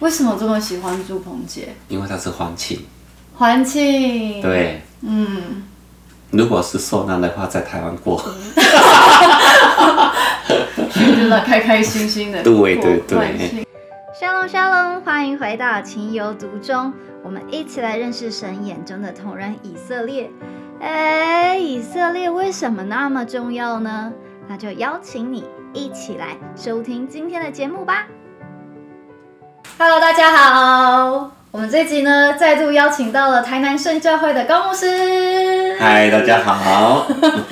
为什么这么喜欢朱鹏杰？因为他是欢庆。欢庆。对，嗯，如果是受难的话，在台湾过。真的开开心心的。对对对沙龙沙龙，欢迎回到情有独钟，我们一起来认识神眼中的同人以色列。哎，以色列为什么那么重要呢？那就邀请你一起来收听今天的节目吧。Hello，大家好。我们这集呢，再度邀请到了台南圣教会的高牧师。嗨，大家好。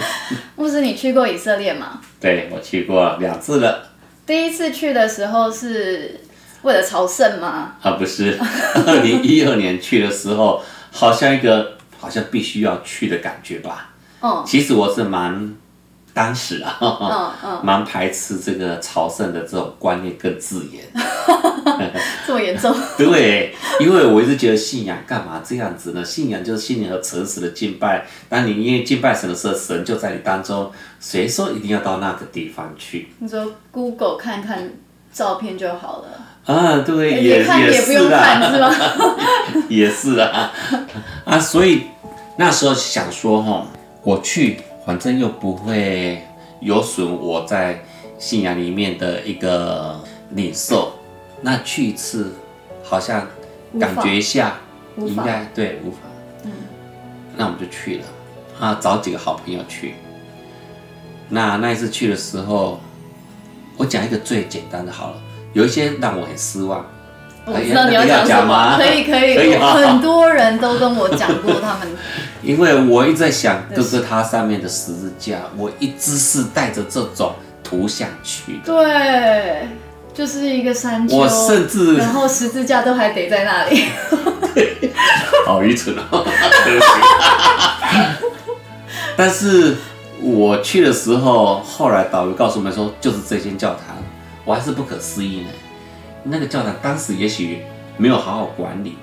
牧师，你去过以色列吗？对我去过两次了。第一次去的时候是为了朝圣吗？啊，不是，二零一二年去的时候，好像一个好像必须要去的感觉吧。嗯其实我是蛮当时啊，嗯嗯，蛮排斥这个朝圣的这种观念跟字眼。这么严重？对，因为我一直觉得信仰干嘛这样子呢？信仰就是信仰和诚实的敬拜。当你因为敬拜神的时候，神就在你当中。谁说一定要到那个地方去？你说 Google 看看照片就好了，啊，对，也也不用是看是啊，吗？也是啊，啊，所以那时候想说哈，我去反正又不会有损我在信仰里面的一个领受，那去一次好像感觉一下应该对无法，嗯那我们就去了啊，找几个好朋友去。那那一次去的时候，我讲一个最简单的好了，有一些让我很失望。我知道你要要讲什？么，可以可以，可以啊很多人都跟我讲过他们，因为我一直在想哥哥他上面的十字架，我一直是带着这种图像去的。对，就是一个山丘，我甚至然后十字架都还得在那里，好愚蠢哦，对不起。但是我去的时候，后来导游告诉我们说，就是这间教堂，我还是不可思议呢。那个教堂当时也许没有好好管理，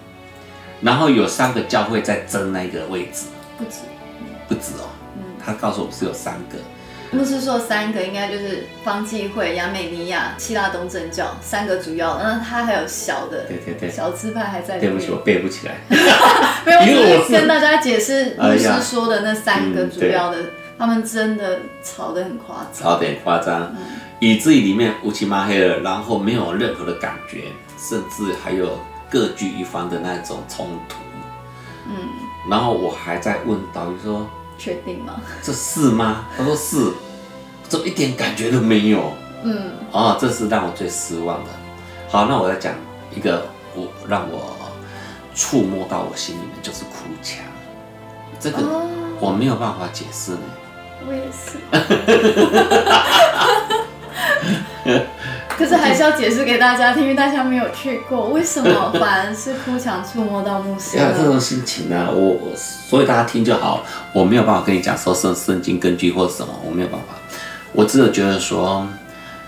然后有三个教会在争那个位置，不止。不止哦。他告诉我们是有三个，牧师说三个应该就是方济会、亚美尼亚、希腊东正教三个主要，那他还有小的，对对对小支派还在里面。对不起，我背不起来。没有，因为我是跟大家解释牧师说的那三个嗯主要的，他们真的吵得很夸张。吵得很夸张，以至于里面乌漆嘛黑的，然后没有任何的感觉，甚至还有各据一方的那种冲突。嗯，然后我还在问导游说确定吗？：“这是吗？”他说：“是。”怎么一点感觉都没有？嗯，啊，这是让我最失望的。好，那我再讲一个我让我触摸到我心里面，就是哭墙。这个哦我没有办法解释呢。我也是。可是还是要解释给大家听，因为大家没有去过，为什么反而是哭墙触摸到牧师要有这种？心情呢、我我所以大家听就好，我没有办法跟你讲说圣圣经根据或什么，我没有办法，我只有觉得说，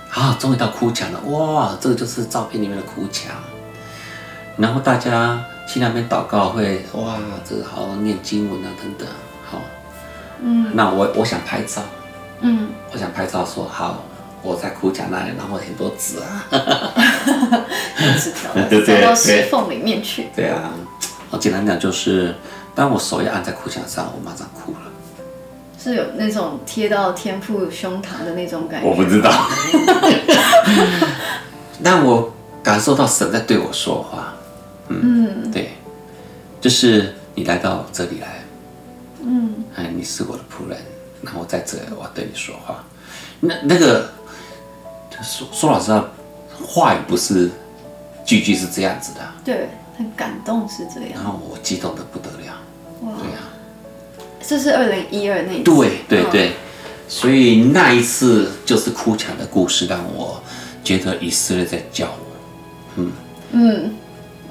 啊，终于到哭墙了，哇，这个就是照片里面的哭墙，然后大家去那边祷告会，哇，这个好好念经文啊等等，好，嗯那我我想拍照，嗯，我想拍照说好。我在哭墙那里，然后很多纸啊，纸条 塞到对石缝里面去。对啊，我简单讲就是，当我手一按在哭墙上，我马上哭了。是有那种贴到天父胸膛的那种感觉。我不知道，但我感受到神在对我说话。嗯对，就是你来到这里来，嗯，哎，你是我的仆人，然后在这我要对你说话。那那个说说老实话，话语不是句句是这样子的，对，很感动是这样。然。后我激动的不得了。哇，对啊，这是二零一二那一次。对对嗯。对，所以那一次就是哭墙的故事，让我觉得以色列在叫我。嗯。嗯，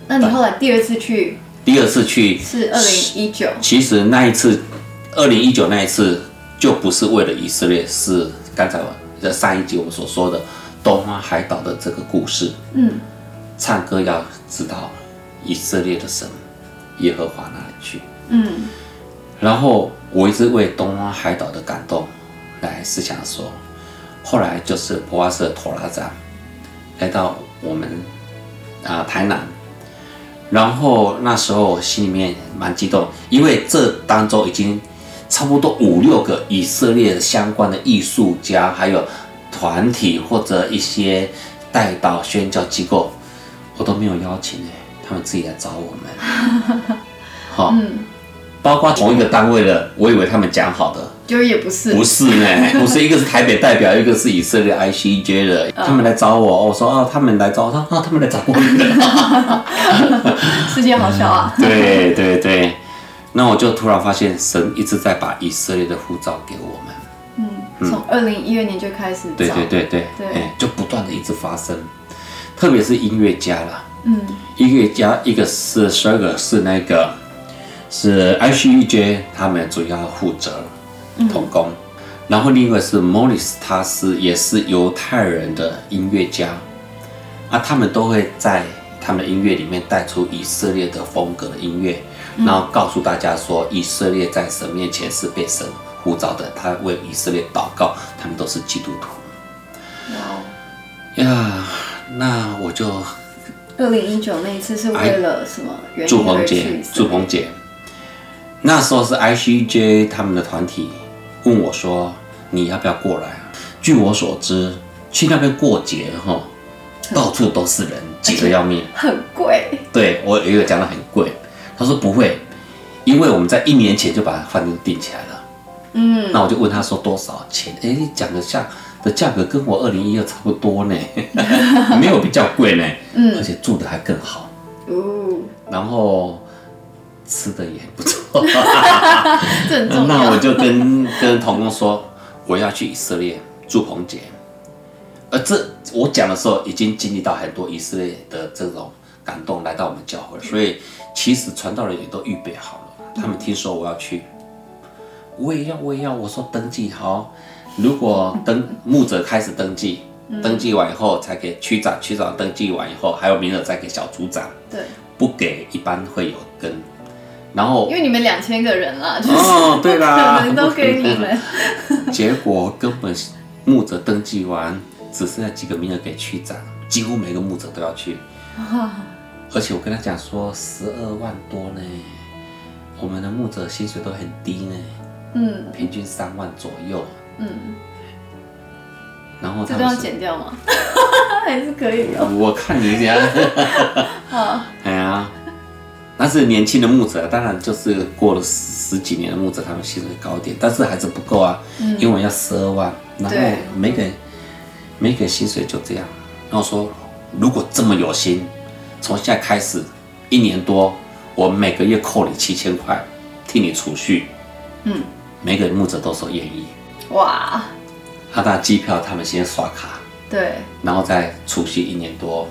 那你后来第二次去？第二次去是二零一九，其实那一次，二零一九那一次就不是为了以色列，是刚才的上一集我们所说的东方海岛的这个故事。嗯，唱歌要知道以色列的神耶和华那里去。嗯然后我一直为东方海岛的感动来思想说，后来就是普阿斯的托拉站来到我们啊、台南，然后那时候我心里面蛮激动，因为这当中已经差不多五六个以色列相关的艺术家，还有团体或者一些带导宣教机构，我都没有邀请哎，他们自己来找我们。好、嗯，包括同一个单位的，我以为他们讲好的，就也不是，不是呢，不是，一个是台北代表，一个是以色列 ICJ 的，他们来找我，我说啊，他们来找我，他说哦，他们来找我，世界好小啊。对对对，那我就突然发现神一直在把以色列的护照给我们，嗯，从二零一二年就开始对对对对，对。哎，就不断的一直发生，特别是音乐家啦，嗯。音乐家一个是十二个是那个是 ICJ 他们主要负责童工，然后另一个是 Morris，他是也是犹太人的音乐家，啊，他们都会在他们的音乐里面带出以色列的风格的音乐，然后告诉大家说以色列在神面前是被神呼召的，他为以色列祷告，他们都是基督徒哇哦，呀。那我就二零一九那一次是为了什么原因而祝鹏姐？祝鹏姐，那时候是 ICJ 他们的团体问我说：“你要不要过来啊？”据我所知，去那边过节哈，到处都是人，挤得要命。很贵，对我也有讲的很贵，他说不会，因为我们在一年前就把饭店订起来了。嗯，那我就问他说多少钱？哎，你讲的价的价格跟我二零一二差不多呢，没有比较贵呢，嗯而且住的还更好。哦，然后吃的也不错。那我。就跟跟童工说，我要去以色列住棚节。而这我讲的时候，已经经历到很多以色列的这种感动来到我们教会，所以其实传道人也都预备好了。他们听说我要去，我也要，我也要。我说登记好，如果登牧者开始登记，登记完以后才给区长，区长登记完以后还有名额再给小组长，对，不给一般会有跟。然后因为你们两千个人啦，就是哦，对啦，可能都给你们。结果根本牧者登记完，只剩下几个名额给区长，几乎每个牧者都要去。而且我跟他讲说，十二万多呢，我们的牧者薪水都很低呢，嗯平均三万左右。嗯，然后这都要剪掉吗？还是可以的。我看你这样，好，哎呀，但是年轻的牧者，当然就是过了十十几年的牧者，他们薪水高一点，但是还是不够啊，因为要十二万，然后对每个每个薪水就这样。然后说，如果这么有心，从现在开始一年多，我每个月扣你七千块，替你储蓄。嗯，每个牧者都说愿意，哇，他那机票他们先刷卡，对，然后再储蓄一年多，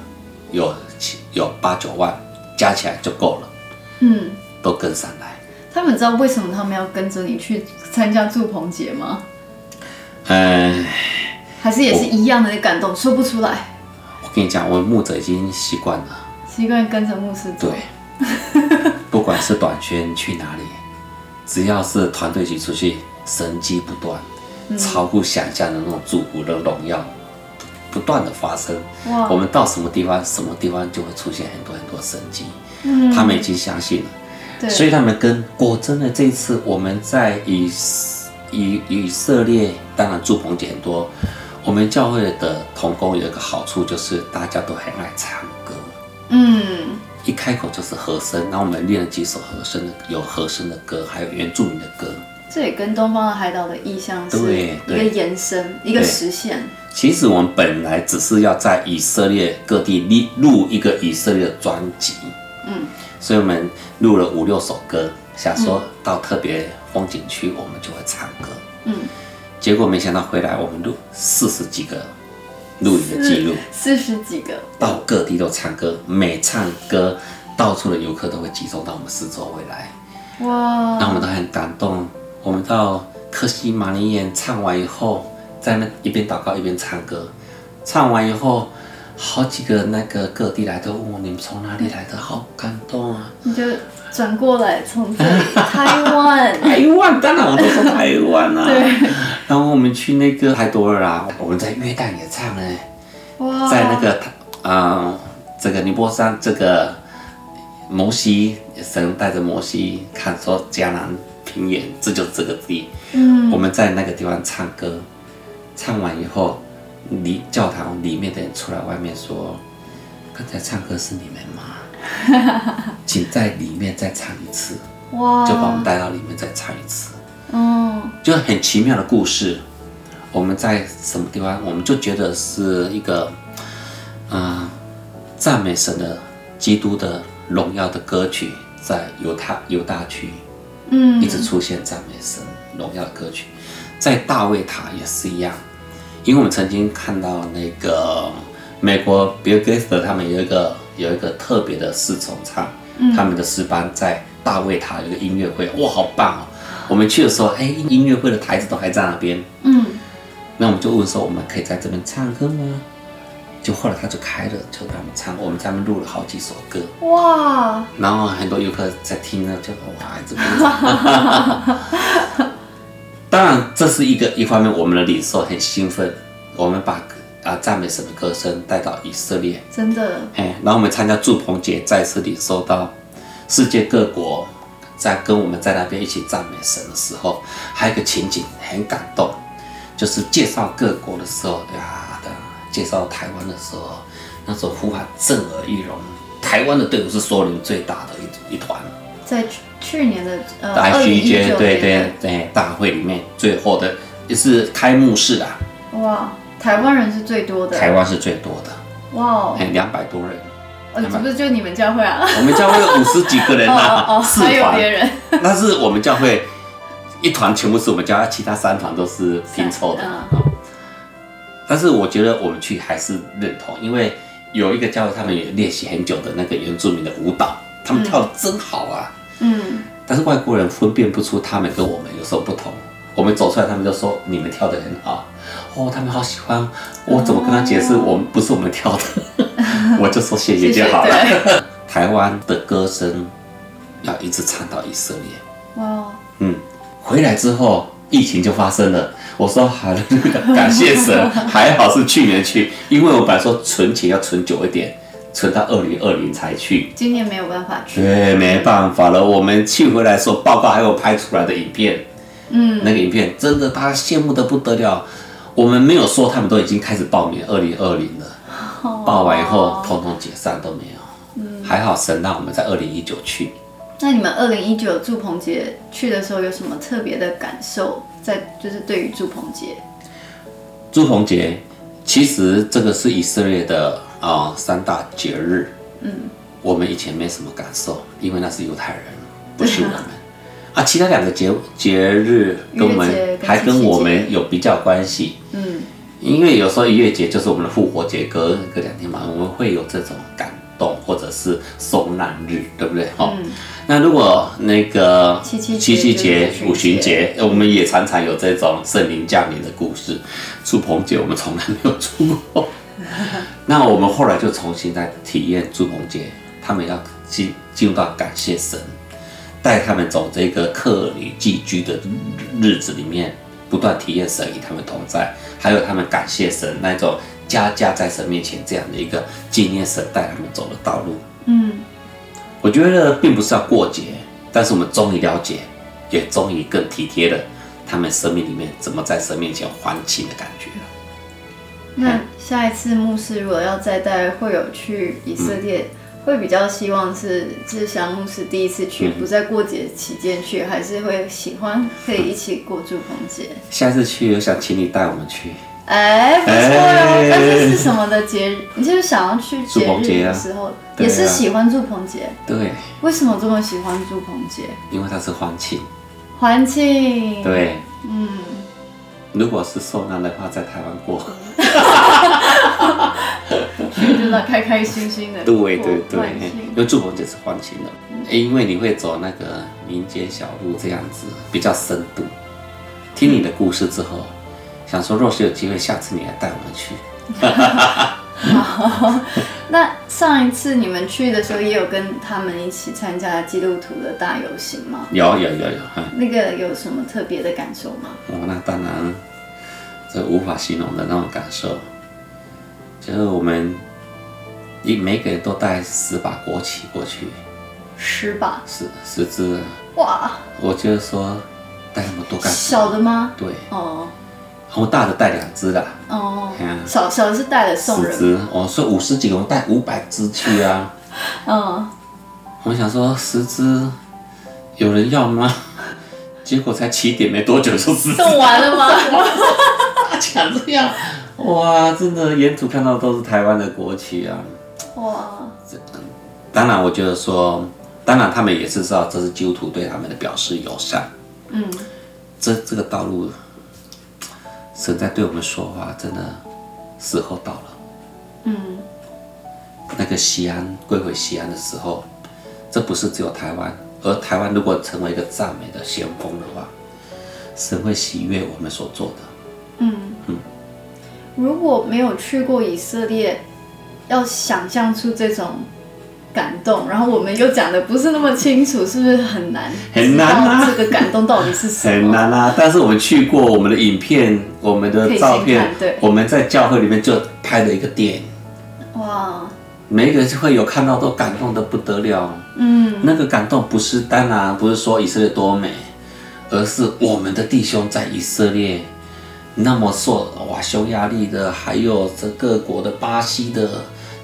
有七有八九万，加起来就够了，嗯，都跟上来。他们知道为什么他们要跟着你去参加祝鹏节吗？嗯，还是也是一样的感动，说不出来，我跟你讲，我们牧者已经习惯了，习惯跟着牧师走。对，不管是短宣去哪里，只要是团队一起出去，神迹不断，超乎想象的那种祝福的荣耀，不断的发生。哇我们到什么地方，什么地方就会出现很多很多神迹。嗯他们已经相信了。对，所以他们跟果真的这一次我们在以以以色列，当然祝棚节很多。我们教会的童工有一个好处，就是大家都很爱唱歌，嗯，一开口就是和声。然后我们练了几首和声的，有和声的歌，还有原住民的歌。这也跟东方的海岛的意向是对一个延伸，一个实现。其实我们本来只是要在以色列各地录录一个以色列的专辑，嗯，所以我们录了五六首歌，想说到特别风景区我们就会唱歌。嗯，结果没想到回来我们录四十几个录影的记录，四十几个，到各地都唱歌，每唱歌，到处的游客都会集中到我们四周围来，哇，那我们都很感动。我们到克西马尼园唱完以后，在那一边祷告一边唱歌，唱完以后，好几个那个各地来的问我你们从哪里来的，好感动啊！你就转过来，从这里 台湾，台湾，当然我都说台湾啊。对。然后我们去那个海多尔啊，我们在约旦也唱呢，哇，在那个嗯、这个尼泊山这个摩西神带着摩西看说迦南平原，这就是这个地。嗯，我们在那个地方唱歌，唱完以后，里教堂里面的人出来外面说：“刚才唱歌是你们吗？请在里面再唱一次。”哇，就把我们带到里面再唱一次，嗯。就很奇妙的故事。我们在什么地方，我们就觉得是一个，嗯、赞美神的基督的荣耀的歌曲，在犹太犹大区嗯，一直出现赞美神荣耀的歌曲，在大卫塔也是一样，因为我们曾经看到那个美国 Bill Gates 他们有一个有一个特别的四重唱，他们的诗班在大卫塔有一个音乐会，哇，好棒哦！我们去的时候，哎，音乐会的台子都还在那边，嗯。那我们就问说，我们可以在这边唱歌吗？就后来他就开了，就让我们唱，我们在那边录了好几首歌，哇，然后很多游客在听呢，就哇，这个。当然，这是一个一方面，我们的领受很兴奋，我们把啊赞美神的歌声带到以色列，真的，哎，然后我们参加祝棚节，再次领受到世界各国在跟我们在那边一起赞美神的时候，还有一个情景很感动，就是介绍各国的时候，呀，的介绍台湾的时候，那时候呼喊震耳欲聋，台湾的队伍是所有人最大的一一团。在去去年的呃在二零 G 一街对九年对对大会里面最后的也是开幕式啊，哇，台湾人是最多的，台湾是最多的，哇两百多人。哦，这不是就你们教会啊？我们教会有五十几个人呐啊，哦哦，四还有团别人，那是我们教会一团全部是我们教会，其他三团都是拼凑的。但是我觉得我们去还是认同，因为有一个教会他们也练习很久的那个原住民的舞蹈，他们跳的真好啊。嗯，但是外国人分辨不出他们跟我们有什么不同。我们走出来，他们就说你们跳的很好，哦，他们好喜欢。我怎么跟他解释？我们不是我们跳的，我就说谢谢就好了。对台湾的歌声要一直唱到以色列。哇，哦嗯，回来之后疫情就发生了。我说好了，感谢神，还好是去年去，因为我本来说存钱要存久一点，存到二零二零才去。今年没有办法去，对，没办法了。我们去回来的时候，报告还有拍出来的影片，嗯，那个影片真的大家羡慕的不得了。我们没有说他们都已经开始报名二零二零了，报完以后通通解散都没有。还好神让我们在二零一九去。那你们二零一九祝棚节去的时候有什么特别的感受？在就是对于祝棚节，祝棚节其实这个是以色列的啊、三大节日。嗯，我们以前没什么感受，因为那是犹太人，不是我们。啊，其他两个节节日跟我们还跟我们有比较关系。嗯，因为有时候一月节就是我们的复活节，隔隔两天嘛，我们会有这种感动，或者是受难日，对不对？哈、那如果那个七七节、五旬节，我们也常常有这种圣灵降临的故事。祝棚节我们从来没有出过，那我们后来就重新再体验祝棚节，他们要进进入到感谢神，带他们走这个客旅寄居的日子里面，不断体验神与他们同在，还有他们感谢神那种家家在神面前这样的一个纪念神带他们走的道路。嗯，我觉得并不是要过节，但是我们终于了解，也终于更体贴了他们生命里面怎么在神面前欢庆的感觉了。那下一次牧师如果要再带会友去以色列，会比较希望是是祥牧师第一次去，不在过节期间去，还是会喜欢可以一起过祝棚节？下次去，我想请你带我们去。哎，不错哟、哎但是是什么的节日？你就是想要去节日祝棚节啊的时候，啊也是喜欢祝棚节。对，为什么这么喜欢祝棚节？因为它是欢庆。欢庆。，对，嗯，如果是受难的话，在台湾过。就是那开开心心的。对对对，因为祝棚节是欢庆的，因为你会走那个民间小路这样子，比较深度。听你的故事之后，想说若是有机会，下次你来带我们去。那上一次你们去的时候，也有跟他们一起参加基督徒的大游行吗？有有有有，嗯那个有什么特别的感受吗？哦，那当然，这无法形容的那种感受，就是我们一每个人都带十把国旗过去，十把，十十支。哇，我就是说带那么多干？小的吗？对，哦我大的带两只啦，哦嗯，小小的是带了送人，十只，哦，说五十几个，我带五百只去啊。嗯，我想说十只有人要吗？结果才起点没多久就十，送完了吗？抢这样，哇，真的沿途看到都是台湾的国旗啊。哇，当然，我觉得说，当然他们也是知道这是基督徒对他们的表示友善。嗯，这这个道路，神在对我们说话，真的时候到了。嗯，那个西安归回西安的时候，这不是只有台湾，而台湾如果成为一个赞美的先锋的话，神会喜悦我们所做的。嗯如果没有去过以色列，要想象出这种感动，然后我们又讲的不是那么清楚，是不是很难？很难啊这个感动到底是什么？很难啊！但是我们去过，我们的影片、我们的照片对，我们在教会里面就拍了一个电影，哇，每一个会有看到都感动的不得了。嗯，那个感动不是当然不是说以色列多美，而是我们的弟兄在以色列那么受哇匈牙利的，还有这各国的巴西的，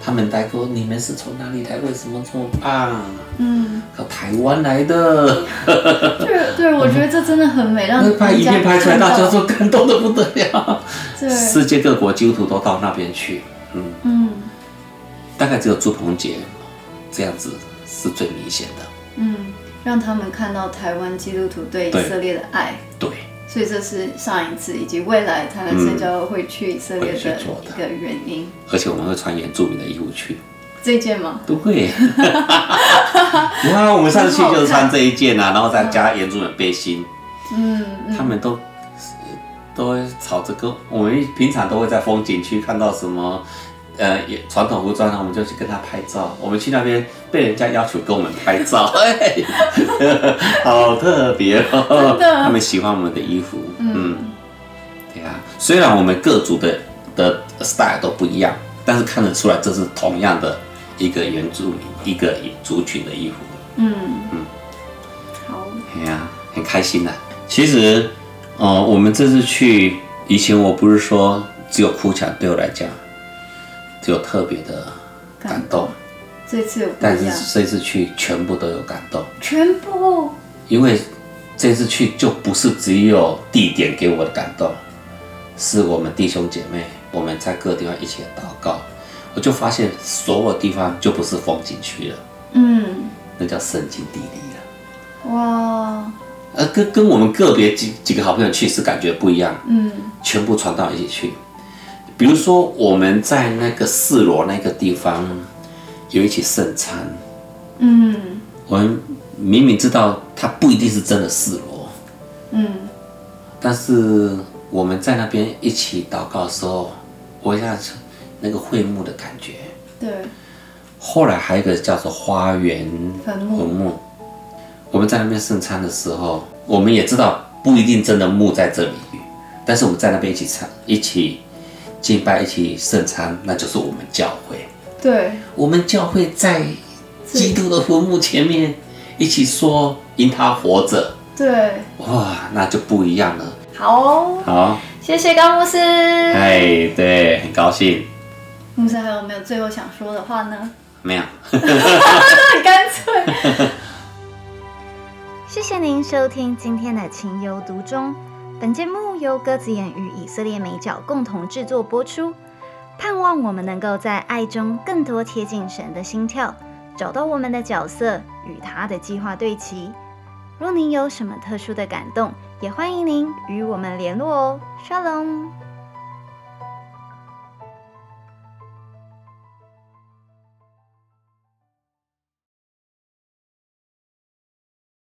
他们来过，你们是从哪里来？为什么这么棒？嗯，到台湾来的，对对，我觉得这真的很美，让那拍影片拍出来，大家都感动的不得了。对，世界各国基督徒都到那边去，嗯，嗯大概只有朱鹏杰这样子是最明显的，嗯，让他们看到台湾基督徒对以色列的爱。对。所以这是上一次以及未来台湾圣教会会去以色列的一个原因。而且我们会穿原住民的衣服去，这件吗？都会。哇，我们上次去就是穿这一件啊，然后再加原住民背心，嗯嗯他们都都会吵着跟我们平常都会在风景区看到什么。呃，也传统服装，呢我们就去跟他拍照。我们去那边被人家要求跟我们拍照，哎，好特别哦！他们喜欢我们的衣服，嗯嗯对啊。虽然我们各族的的 style 都不一样，但是看得出来这是同样的一个原住民一个族群的衣服。嗯嗯，好，哎呀，很开心呐、其实，呃，我们这次去，以前我不是说只有哭墙对我来讲，只有特别的感动，这次有不但是这次去全部都有感动，全部？因为这次去就不是只有地点给我的感动，是我们弟兄姐妹我们在各地方一起祷告，我就发现所有地方就不是风景区了，嗯，那叫圣经地理了。哇，呃，跟跟我们个别几几个好朋友去是感觉不一样，嗯。全部传到一起去。比如说我们在那个四罗那个地方有一起圣餐，嗯。我们明明知道它不一定是真的四罗，嗯但是我们在那边一起祷告的时候，我一下子那个会幕的感觉。对，后来还有一个叫做花园坟墓，我们在那边圣餐的时候，我们也知道不一定真的墓在这里，但是我们在那边一起唱、一起敬拜、一起圣餐，那就是我们教会。对，我们教会在基督的坟墓前面一起说因他活着，对，哇，那就不一样了。好哦，好，谢谢高牧师。哎，对，很高兴。牧师还有没有最后想说的话呢？没有，很干脆。谢谢您收听今天的《情有独钟》。本节目由鸽子眼与以色列美角共同制作播出。盼望我们能够在爱中更多贴近神的心跳，找到我们的角色，与他的计划对齐。若您有什么特殊的感动，也欢迎您与我们联络哦。Shalom。